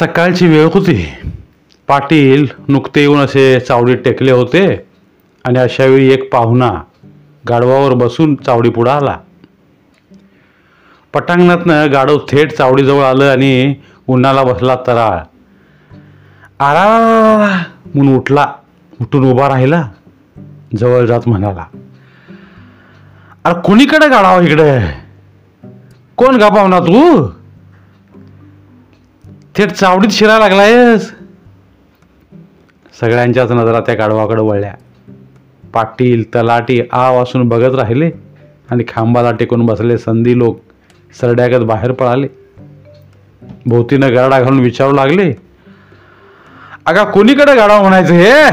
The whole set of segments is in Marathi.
सकाळची वेळ होती. पाटील नुकते येऊन असे चावडीत टेकले होते आणि अशावेळी एक पाहुणा गाढवावर बसून चावडी पुढं आला. पटांगणातनं गाढव थेट चावडीजवळ आलं आणि उन्हाला बसला तराळ आरा! म्हणून उठला. उठून उभा राहिला. जवळ जात म्हणाला अरे कुणीकडे गाडावा इकडे? कोण गा पाहुणा तू? थेट चावडीत शिरायला लागलायस. सगळ्यांच्याच नजरा त्या गाढवाकडे वळल्या. पाटील तलाटी आ वासून बघत राहिले आणि खांबाला टेकून बसले संधी लोक सरड्यागत बाहेर पळाले. भोवतीनं गरडा घालून विचारू लागले अगा कोणीकडे गाडा म्हणायचं हे?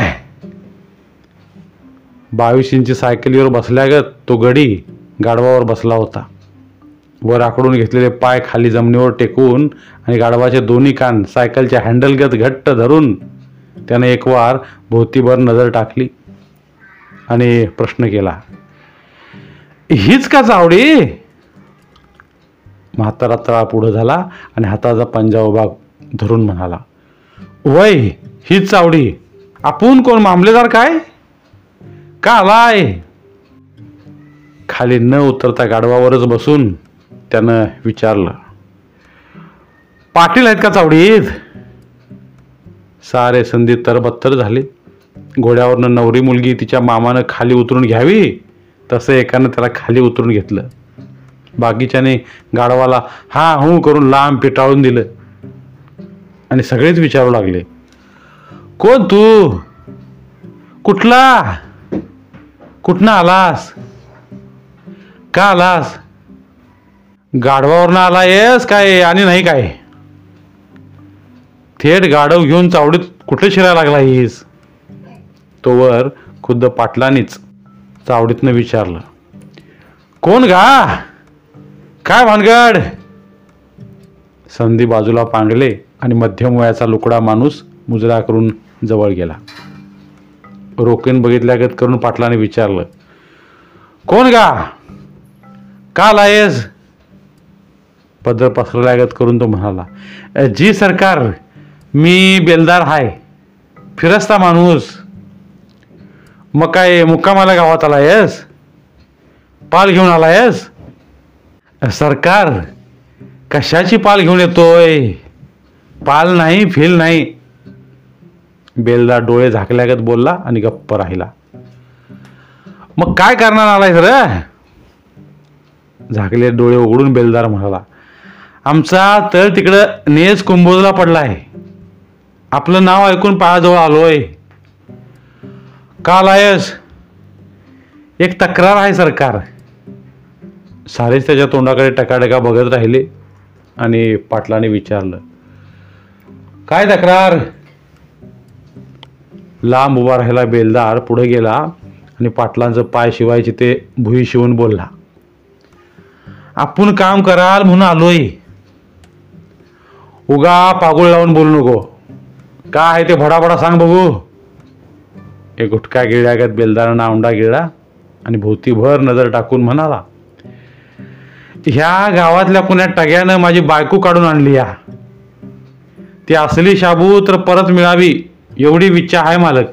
बावीस इंची सायकलीवर बसल्यागत तो गडी गाढवावर बसला होता. वर आकडून घेतलेले पाय खाली जमिनीवर टेकून आणि गाढवाचे दोन्ही कान सायकलच्या हँडलगत घट्ट धरून त्याने एक वार भोवतीभर नजर टाकली आणि प्रश्न केला हीच का चावडी? म्हातारा तळा पुढं झाला आणि हाताचा पंजा उभा धरून म्हणाला वय हीच चावडी. आपण कोण मामलेदार काय? का आलाय? खाली न उतरता गाढवावरच बसून त्यानं विचारलं पाटील आहेत का चावडीत? सारे संधी तरबत्तर झाले. घोड्यावरनं नवरी मुलगी तिच्या मामानं खाली उतरून घ्यावी. तसं एकानं त्याला खाली उतरून घेतलं. बाकीच्याने गाढवाला हा हू करून लांब पिटाळून दिलं. आणि सगळेच विचारू लागले कोण तू? कुठला? कुठनं आलास? का आलास? गाढवावरनं आलायस काय आणि नाही काय? थेट गाढव घेऊन चावडीत कुठे शिरायला लागला हीस तोवर खुद्द पाटलानीच चावडीतनं विचारलं. कोण गा? काय भानगड? संधी बाजूला पांगले आणि मध्यम वयाचा लुकडा माणूस मुजरा करून जवळ गेला. रोकेन बघितल्यागत करून पाटलाने विचारलं कोण गा? का लायस पदर पसरल्यागत करून तो म्हणाला जी सरकार मी बेलदार हाय फिरस्ता माणूस मग काय मुक्कामाला गावात आला आलायस? पाल घेऊन आलायस? "अ, सरकार कशाची पाल घेऊन येतोय? पाल नाही फिल नाही. बेलदार डोळे झाकल्यागत बोलला आणि गप्प राहिला. मग काय करणार आलाय सर झाकले डोळे उघडून बेलदार म्हणाला आमचा तर तिकडं नेस कुंभोजला आहे. आपलं नाव ऐकून पायाजवळ आलोय. का लायस एक तक्रार आहे सरकार. सारेच त्याच्या तोंडाकडे टकाटका बघत राहिले आणि पाटलाने विचारलं. काय तक्रार? लांब उभा राहिला बेलदार पुढे गेला आणि पाटलांचं पाय शिवायचे ते भुई शिवून बोलला. आपण काम कराल म्हणून आलोय. उगा पागुळ लावून बोलू नको. काय आहे ते भडाभडा सांग बघू. एक गुटका गिळ्यागत बेलदारानं औंडा गिळला आणि भोवतीभर नजर टाकून म्हणाला ह्या गावातल्या कुण्या टग्यानं माझी बायको काढून आणली या. ती असली शाबू तर परत मिळावी एवढी इच्छा आहे मालक.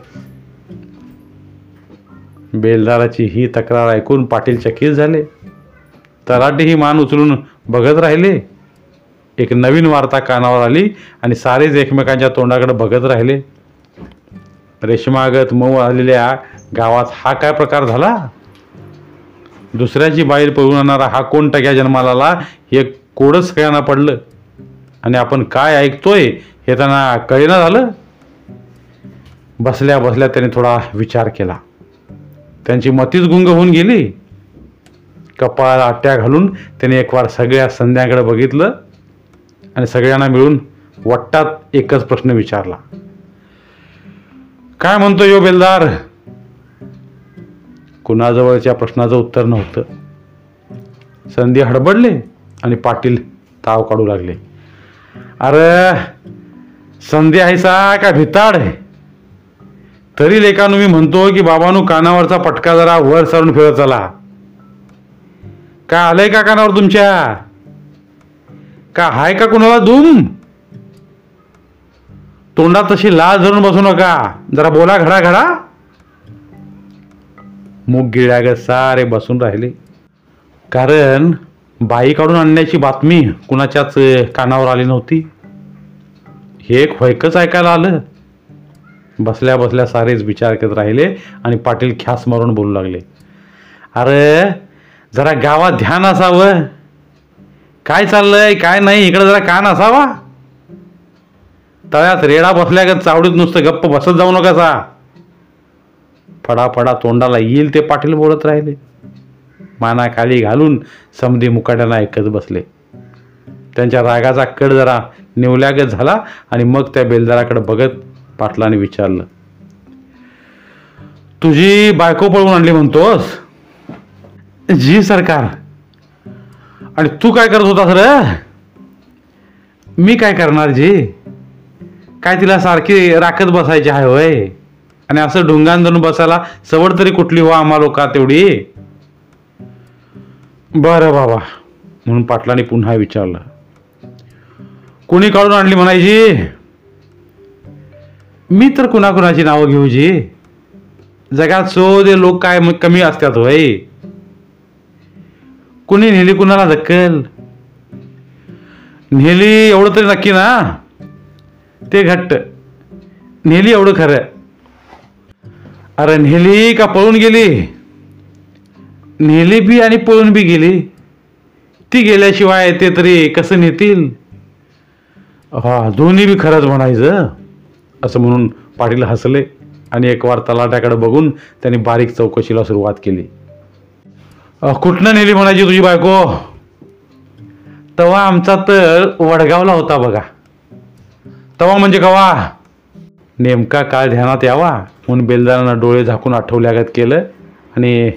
बेलदाराची ही तक्रार ऐकून पाटील चकित झाले. तराटी ही मान उचलून बघत राहिले. एक नवीन वार्ता कानावर आली आणि सारेच एकमेकांच्या तोंडाकडे बघत राहिले. रेशमागत मऊ आलेल्या गावात हा काय प्रकार झाला? दुसऱ्याची बाहेर पळून आणणारा हा कोण टक्या जन्माला? आला हे कोडच सगळ्यांना पडलं. आणि आपण काय ऐकतोय हे त्यांना कळेना झालं? बसल्या बसल्या त्याने थोडा विचार केला. त्यांची मतीच गुंग होऊन गेली. कपाळाला आट्या घालून त्याने एक वार सगळ्या संध्याकडे बघितलं. आणि सगळ्यांना मिळून वट्टात एकच प्रश्न विचारला. काय म्हणतो यो बेलदार? कुणाजवळच्या प्रश्नाचं उत्तर नव्हतं. संधी हडबडले आणि पाटील ताव काढू लागले. अरे संधी आहेसा का भिताड? आहे तरी लेखानं मी म्हणतो की बाबानू कानावरचा पटका जरा वर सरून फिरत चला. काय आलंय का कानावर तुमच्या? का? हाय का कुणाला दुम? तोंडात तशी लाज धरून बसू नका. जरा बोला घडा घडा. मूग गिळ्याग सारे बसून राहिले. कारण बाई काढून आणण्याची बातमी कुणाच्याच कानावर आली नव्हती. हे एक होयकच ऐकायला आलं. बसल्या बसल्या सारेच विचार करत राहिले आणि पाटील ख्यास मारून बोलू लागले. अरे जरा गावात ध्यान असावं. काय चाललंय? काय नाही? इकडे जरा कान असावा. तळ्यात रेडा बसल्या का चावडीत नुसतं गप्प बसत जाऊ नका फडाफडा तोंडाला येईल ते पाटील बोलत राहिले. माना खाली घालून समधी मुकाट्याला ऐकत बसले. त्यांच्या रागाचा कड जरा निवल्यागत झाला आणि मग त्या बेलदाराकडे बघत पाटलाने विचारलं तुझी बायको पळवून आणली म्हणतोस? जी सरकार. आणि तू काय करत होतास रे? मी काय करणार जी? काय तिला सारखी राखत बसायची आहे होय? आणि असं ढुंगान धरून बसायला सवड तरी कुठली हो आम्हा लोका तेवढी बरं बाबा म्हणून पाटलाने पुन्हा विचारलं. कुणी काढून आणली म्हणायची? मी तर कुणाकुणाची नावं घेऊ जी? जगात सोदे लोक काय कमी असतात होय? कुणी नेली कुणाला धक्कल नेली एवढं तरी नक्की ना? ते घट्ट. नेली एवढं खरं. अरे नेली का पळून गेली? नेली बी आणि पळून बी गेली. ती गेल्याशिवाय ते तरी कसं नेतील? हा दोन्ही बी खरंच म्हणायचं. असं म्हणून पाटील हसले आणि एक वार तलाट्याकडे बघून त्यांनी बारीक चौकशीला सुरुवात केली. कुठनं नेली म्हणायची तुझी बायको? तवा आमचा तर वडगावला होता बघा. तवा म्हणजे कवा? नेमका काळ ध्यानात यावा म्हणून बेलदारानं डोळे झाकून आठवल्यागत केलं आणि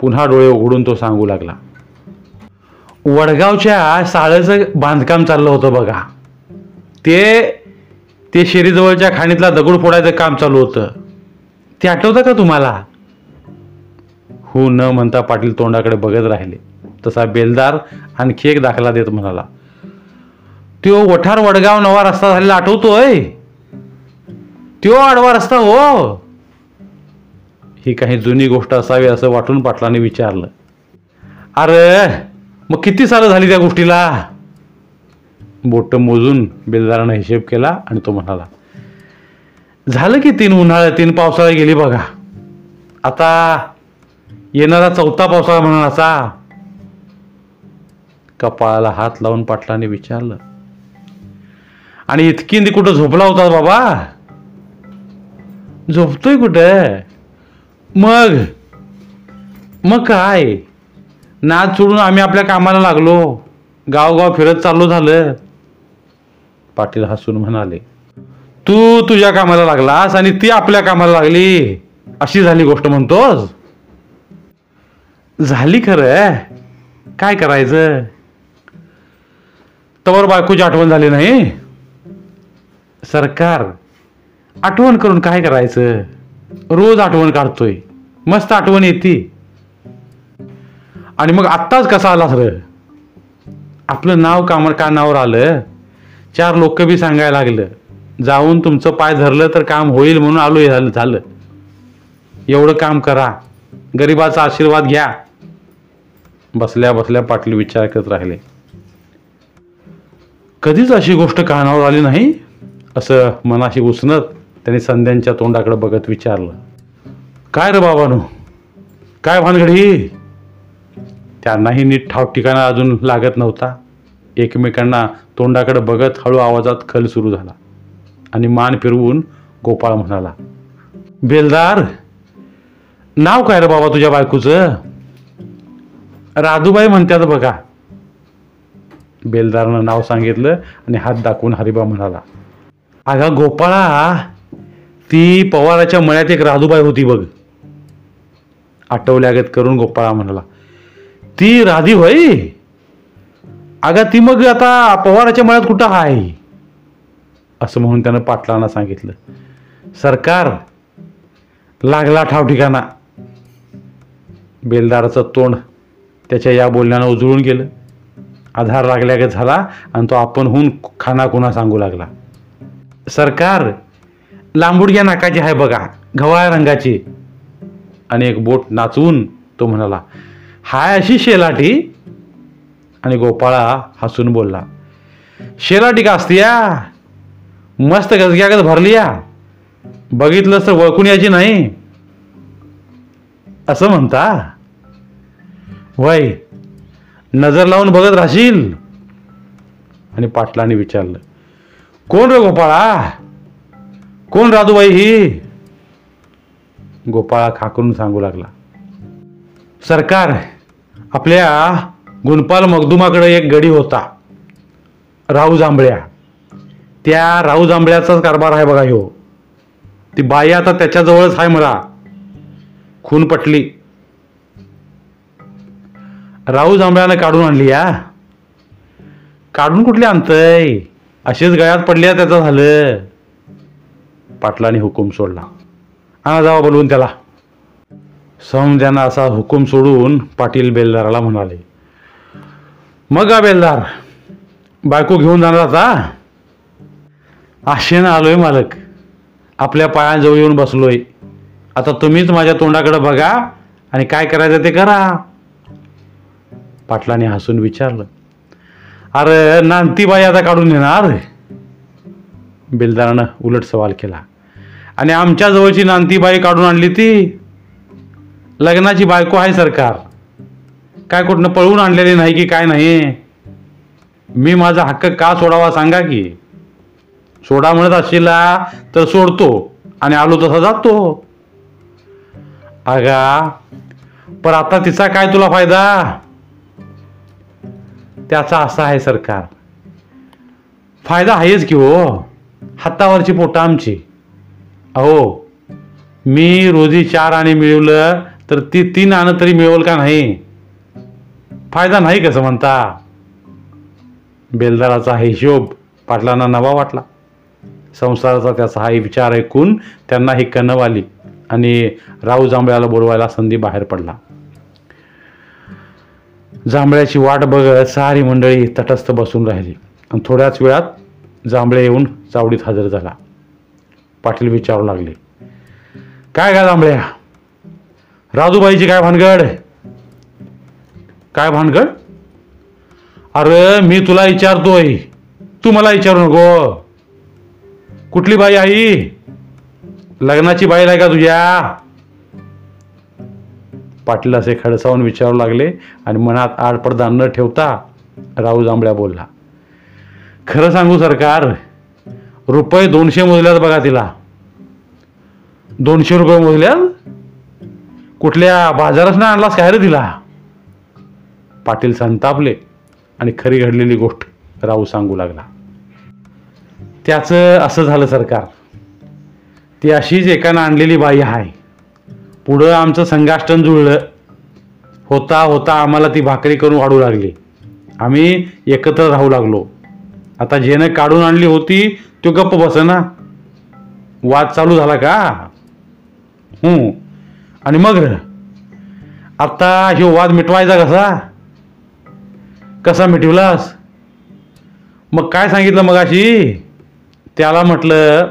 पुन्हा डोळे उघडून तो सांगू लागला. वडगावच्या साळेचं बांधकाम चाललं होतं बघा. ते ते शेरीजवळच्या खाणीतला दगड फोडायचं काम चालू होतं. ते आठवतं का तुम्हाला? हो न म्हणता पाटील तोंडाकडे बघत राहिले. तसा बेलदार आणखी एक दाखला देत म्हणाला त्यो वठार वडगाव नवा रस्ता झालेला आठवतोय? त्यो आडवा रस्ता हो. ही काही जुनी गोष्ट असावी असं वाटून पाटलाने विचारलं. अरे मग किती सालं झाली त्या गोष्टीला? बोट मोजून बेलदारानं हिशेब केला आणि तो म्हणाला झालं की तीन उन्हाळ्या तीन पावसाळ्यात गेली बघा. आता येणारा चौथा पावसाळा म्हणून असा कपाळाला हात लावून पाटलाने विचारलं. आणि इतकी कुठं झोपला होता बाबा? झोपतोय कुठं? मग मग काय? नाद सोडून आम्ही आपल्या कामाला लागलो. गावगाव फिरत चाललो झालं. पाटील हसून म्हणाले तू तुझ्या कामाला लागलास आणि ती आपल्या कामाला लागली. अशी झाली गोष्ट म्हणतोस? झाली खरं काय करायचं? तवर बायकोची आठवण झाली नाही? सरकार आठवण करून काय करायचं? रोज आठवण काढतोय. मस्त आठवण येते. आणि मग आत्ताच कसा आला सर आपलं नाव कामर कानावर आलं चार लोक बी सांगायला लागलं जाऊन तुमचं पाय धरलं तर काम होईल म्हणून आलो झालं झालं. एवढं काम करा. गरिबाचा आशीर्वाद घ्या. बसल्या बसल्या पाटील विचार करत राहिले. कधीच अशी गोष्ट कानावर आली नाही? असं मनाशी उसनत त्यांनी संध्यांच्या तोंडाकडे बघत विचारलं. काय रे बाबानो? काय भानगडी? त्यांनाही नीट ठाव ठिकाणा अजून लागत नव्हता. एकमेकांना तोंडाकडे बघत हळू आवाजात खल सुरू झाला आणि मान फिरवून गोपाळ म्हणाला बेलदार नाव काय रे बाबा तुझ्या बायकोचं? राधूबाई म्हणतात बघा. बेलदारनं नाव सांगितलं आणि हात दाखवून हरिबा म्हणाला अगा गोपाळा ती पवाराच्या मळ्यात एक राधूबाई होती बघ. आठवल्यागत करून गोपाळा म्हणाला ती राधी होय? अगा ती मग आता पवाराच्या मळ्यात कुठं आहे असं म्हणून त्यानं पाटलांना सांगितलं सरकार लागला ठाव ठिकाणा. बेलदाराचं तोंड त्याच्या या बोलण्यानं उजळून गेलं. आधार लागल्यागत झाला आणि तो आपणहून होऊन खाना खुना सांगू लागला. सरकार लांबुडग्या नाकाची आहे बघा गव्हाळ्या रंगाची. आणि एक बोट नाचवून तो म्हणाला हाय अशी शेलाटी. आणि गोपाळा हसून बोलला शेलाटी का असते या मस्त गजग्यागत भरली या बघितलंस तर ओळखून यायची नाही. असं म्हणता? वय नजर लावून बघत राहशील. आणि पाटलाने विचारलं कोण रे गोपाळा? कोण राधूबाई ही? गोपाळा खाकरून सांगू लागला सरकार आपल्या गुणपाल मगदुमाकडे एक गडी होता राहू जांभळ्या. त्या राहू जांभळ्याचाच कारभार आहे बघा ह्यो. ती बाई आता त्याच्याजवळच आहे मला. खून पटली. राहू जांभळ्यानं काढून आणली या. काढून कुठली आणतय? अशीच गळ्यात पडल्या त्याचं झालं. पाटलाने हुकूम सोडला. आणा जावा बोलवून त्याला. समद्यानं असा हुकूम सोडून पाटील बेलदाराला म्हणाले मग का बेलदार? बायको घेऊन जाणार आता? आशेनं आलोय मालक. आपल्या पायांजवळ येऊन बसलोय. आता तुम्हीच माझ्या तोंडाकडे बघा आणि काय करायचं ते करा. पाटलाने हसून विचारलं अरे नांतीबाई आता काढून येणार बिलदारानं उलट सवाल केला आणि आमच्या जवळची नांतीबाई काढून आणली ती? लग्नाची बायको आहे सरकार. काय कुठनं पळवून आणलेली नाही की काय नाही? मी माझा हक्क का सोडावा सांगा की? सोडा म्हणत असशीला तर सोडतो आणि आलो तसा जातो. अगा पर आता तिचा काय तुला फायदा? त्याचा असा आहे सरकार. फायदा आहेच की हो. हातावरची पोटं आमची. अहो मी रोजी चार आणि मिळवलं तर ती तीन आणं तरी मिळवल का नाही? फायदा नाही कसं म्हणता? बेलदाराचा हिशोब पाटलांना नवा वाटला. संसाराचा त्याचा हा विचार ऐकून त्यांना ही कणव आली आणि राहू जांभळ्याला बोलवायला संधी बाहेर पडला. जांभळ्याची वाट बघत सारी मंडळी तटस्थ बसून राहिली. आणि थोड्याच वेळात जांभळे येऊन चावडीत हजर झाला. पाटील विचारू लागले काय काय जांभळ्या? राजूबाईची काय भानगड? काय भानगड? अरे मी तुला विचारतोय. तू मला विचारू नको. कुठली बाई आई? लग्नाची बाई आहे का तुझ्या? पाटील असे खडसावून विचारू लागले आणि मनात आडपडदा न ठेवता राहू जांभळ्या बोलला खरं सांगू सरकार रुपये दोनशे मोजल्यात बघा तिला. दोनशे रुपये मोजल्यात? कुठल्या बाजारात ना आणलास काय रे तिला? पाटील संतापले आणि खरी घडलेली गोष्ट राहू सांगू लागला. त्याचं असं झालं सरकार. ती अशीच एकानं आणलेली बाई आहे पुढं आमचं संगाष्टन जुळलं. होता होता आम्हाला ती भाकरी करून वाढू लागली. आम्ही एकत्र राहू लागलो. आता जेनं काढून आणली होती तो गप्प बसना. वाद चालू झाला का? आणि मग? आत्ता आता ह्यो वाद मिटवायचा कसा? कसा मिटवलास? मग काय सांगितलं मगाशी? त्याला म्हटलं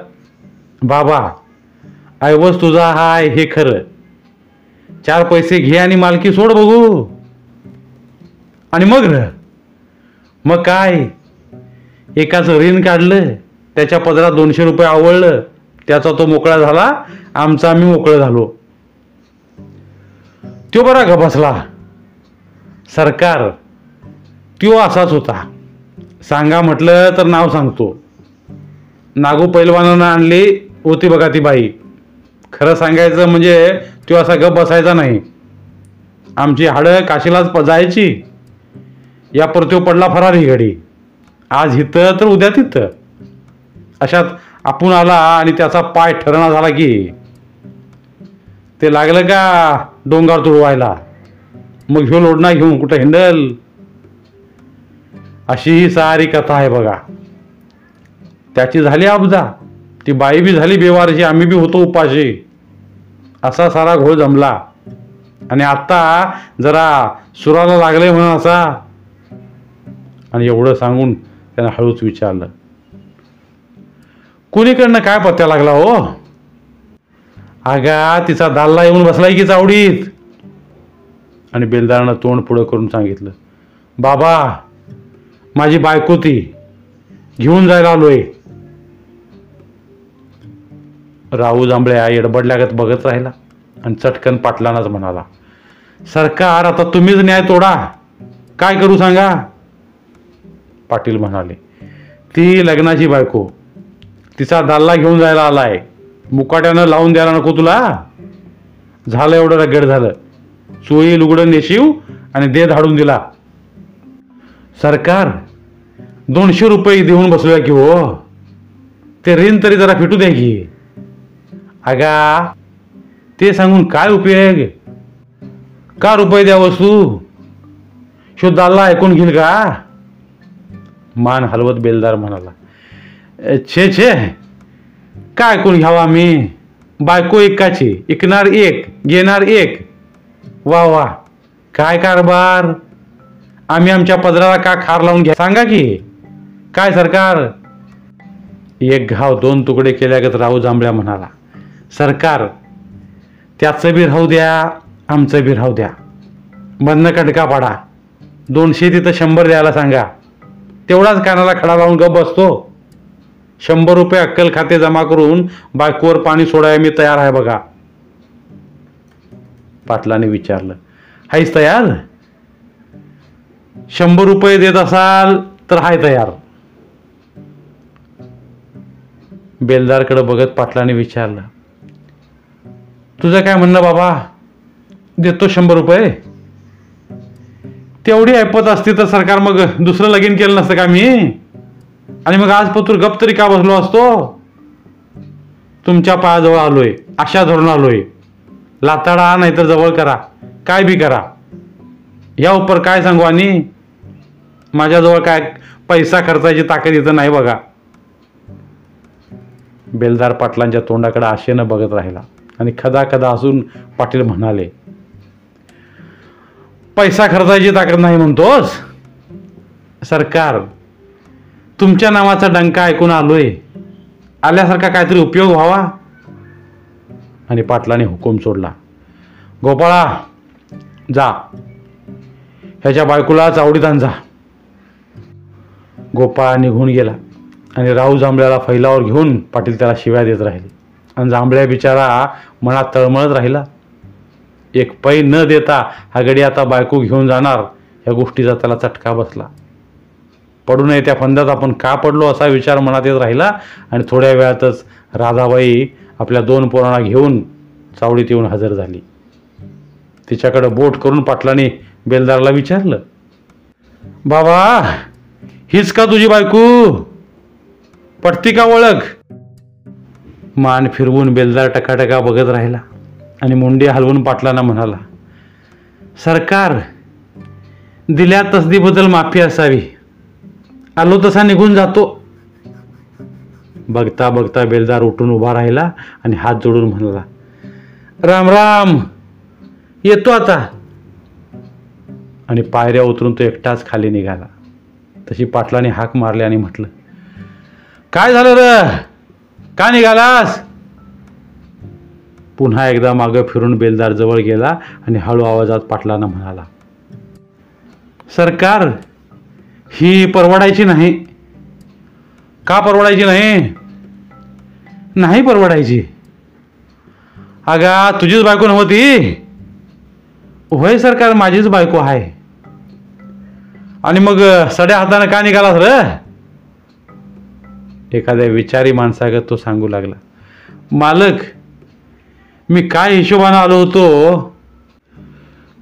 बाबा ऐवज तुझा हाय हे खरं. चार पैसे घे आणि मालकी सोड बघू. आणि मग र मग काय? एकाचं ऋण काढलं त्याच्या पदरात दोनशे रुपये आवडलं त्याचा तो मोकळा झाला आमचा आम्ही मोकळं झालो. तो बरा ग बसला सरकार त्यो असाच होता. सांगा म्हटलं तर नाव सांगतो. नागू पैलवानानं आणली होती बघा ती बाई. खरं सांगायचं म्हणजे तो असा गप बसायचा नाही. आमची हाडं काशीलाच प- जायची. या तो पडला फरार ही घडी. आज इथं तर उद्या तिथं. अशात आपण आला आणि त्याचा पाय ठरणा झाला की ते लागलं का डोंगर तुडवायला? मग ह्यो लोडणा घेऊन कुठं हिंडल? अशी ही सारी कथा आहे बघा. त्याची झाली अब्जा. ती बाई बी झाली बेवारशी आम्ही बी होतो उपाशी. असा सारा घोळ जमला. आणि आत्ता जरा सुराला लागले म्हणून असा. आणि एवढं सांगून त्यानं हळूच विचारलं. कुणीकडनं काय पत्त्या लागला हो? आगा तिचा दाल्ला येऊन बसलाय की चावडीत? आणि बेलदारानं तोंड पुढं करून सांगितलं बाबा माझी बायको ती घेऊन जायला आलोय. राहू जांभळ्या एडबडल्यागत बघत राहिला आणि चटकन पाटलानाच म्हणाला सरकार आता तुम्हीच न्याय तोडा. काय करू सांगा? पाटील म्हणाले ती लग्नाची बायको तिचा दाल्ला घेऊन जायला आलाय. मुकाट्यानं लावून द्यायला नको तुला. झालं एवढं रगड झालं. चोळी लुगडं नेशिव आणि दे धाडून दिला. सरकार दोनशे रुपये देऊन बसूया की हो? ते ऋण तरी जरा फिटू द्या की. अगा ते सांगून काय उपयोग का रुपये द्या वस्तू? शुद्ध अल्ला ऐकून घेईल का? मान हलवत बेलदार म्हणाला छे छे काय ऐकून घ्यावा आम्ही बायको एकाची ऐकणार एक घेणार एक. वा वा काय कारभार? आम्ही आमच्या पदराला का खार लावून घ्या? सांगा की काय सरकार? एक घाव दोन तुकडे केल्यागत राहू जांभळ्या म्हणाला सरकार त्याचं बी राहू द्या आमचं बी राहू द्या. मधनं कटका पाडा. दोनशे तिथं शंभर द्यायला सांगा. तेवढाच कानाला खडा लावून गप बसतो. शंभर रुपये अक्कल खाते जमा करून बायकोवर पाणी सोडायला मी तयार आहे बघा. पाटलाने विचारलं. हायस तयार? शंभर रुपये देत असाल तर हाय तयार. बेलदारकडे बघत पाटलाने विचारलं. तुझं काय म्हणणं बाबा? देतो शंभर रुपये. तेवढी ऐपत असती तर सरकार मग दुसरं लगीन केलं नसतं का मी? आणि मग आज पत्र गप तरी का बसलो असतो? तुमच्या पायाजवळ आलोय आशा धरून आलोय. लाताडा नाहीतर जवळ करा काय बी करा. या उपर काय सांगू आणि? माझ्याजवळ काय पैसा खर्चायची ताकद इथं नाही बघा. बेलदार पाटलांच्या तोंडाकडे आशेनं बघत राहिला. आणि खदा खदा असून पाटील म्हणाले पैसा खर्चायची ताकद नाही म्हणतोस? सरकार तुमच्या नावाचा डंका ऐकून आलोय. आल्यासारखा काहीतरी उपयोग व्हावा. आणि पाटलाने हुकूम सोडला. गोपाळा जा. ह्याच्या बायकोला चावडीत जा. गोपाळा निघून गेला आणि राहू जांभळ्याला फैलावर घेऊन पाटील त्याला शिव्या देत राहिले. आणि जांभळ्या बिचारा मनात तळमळत राहिला. एक पै न देता हा गडी आता बायको घेऊन जाणार ह्या गोष्टीचा त्याला चटका बसला. पडू नये त्या फंदात आपण का पडलो असा विचार मनात येत राहिला आणि थोड्या वेळातच राधाबाई आपल्या दोन पोरांना घेऊन चावडीत येऊन हजर झाली. तिच्याकडं बोट करून पाटलाने बेलदारला विचारलं बाबा हीच का तुझी बायको? पटती का ओळख? मान फिरवून बेलदार टकाटका बघत राहिला आणि मुंडी हलवून पाटलांना म्हणाला सरकार दिल्या तसदीबद्दल माफी असावी. आलो तसा निघून जातो. बघता बघता बेलदार उठून उभा राहिला आणि हात जोडून म्हणाला राम राम येतो आता. आणि पायऱ्या उतरून तो एकटाच खाली निघाला. तशी पाटलाने हाक मारली आणि म्हटलं काय झालं र? का निघालास? पुन्हा एकदा मागं फिरून बेलदार जवळ गेला आणि हळू आवाजात पाटलांना म्हणाला सरकार ही परवडायची नाही. का परवडायची नाही? नाही परवडायची. अगा तुझीच बायको नव्हती? होय सरकार माझीच बायको आहे. आणि मग सड्या हाताने का निघालास र? एखाद्या विचारी माणसागत तो सांगू लागला मालक मी काय हिशोबानं आलो होतो?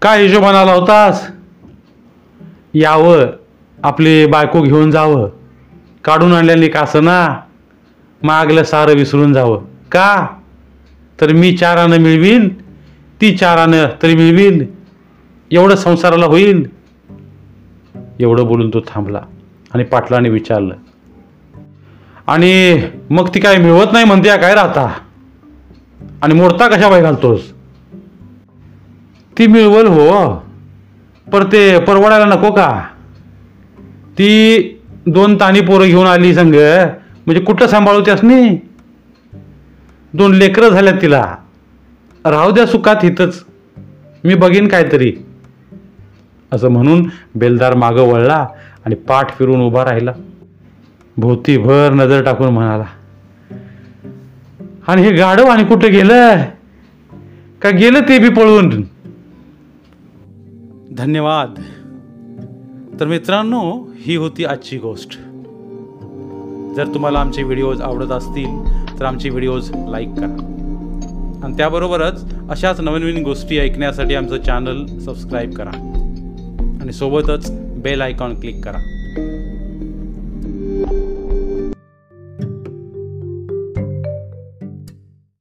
काय हिशोबानं आला होतास? यावं आपली बायको घेऊन जावं. काढून आणल्याने का ना? मागलं सारं विसरून जावं. का? तर मी चारानं मिळवीन? ती चारानं तरी मिळवीन? एवढं संसाराला होईल एवढं बोलून तो थांबला आणि पाटलाने विचारलं आणि मग ती काय मिळवत नाही म्हणते काय राहता? आणि मोडता कशा बाई घालतोस? ती मिळवल हो पर ते परवडायला नको का? ती दोन ताणी पोरं घेऊन आली संग म्हणजे कुठं सांभाळू त्यासनी दोन लेकरं झाल्यात तिला. राहू द्या सुखात इथंच मी बघीन काहीतरी. असं म्हणून बेलदार मागं वळला आणि पाठ फिरून उभा राहिला. भोवतीभर नजर टाकून म्हणाला आणि हे गाढव आणि कुठं गेलं का गेलं ते बी पळून? धन्यवाद. तर मित्रांनो ही होती आजची गोष्ट. जर तुम्हाला आमचे व्हिडिओज आवडत असतील तर आमचे व्हिडिओज लाईक करा. आणि त्याबरोबरच अशाच नवीन नवीन गोष्टी ऐकण्यासाठी आमचं चॅनल सबस्क्राईब करा. आणि सोबतच बेल आयकॉन क्लिक करा.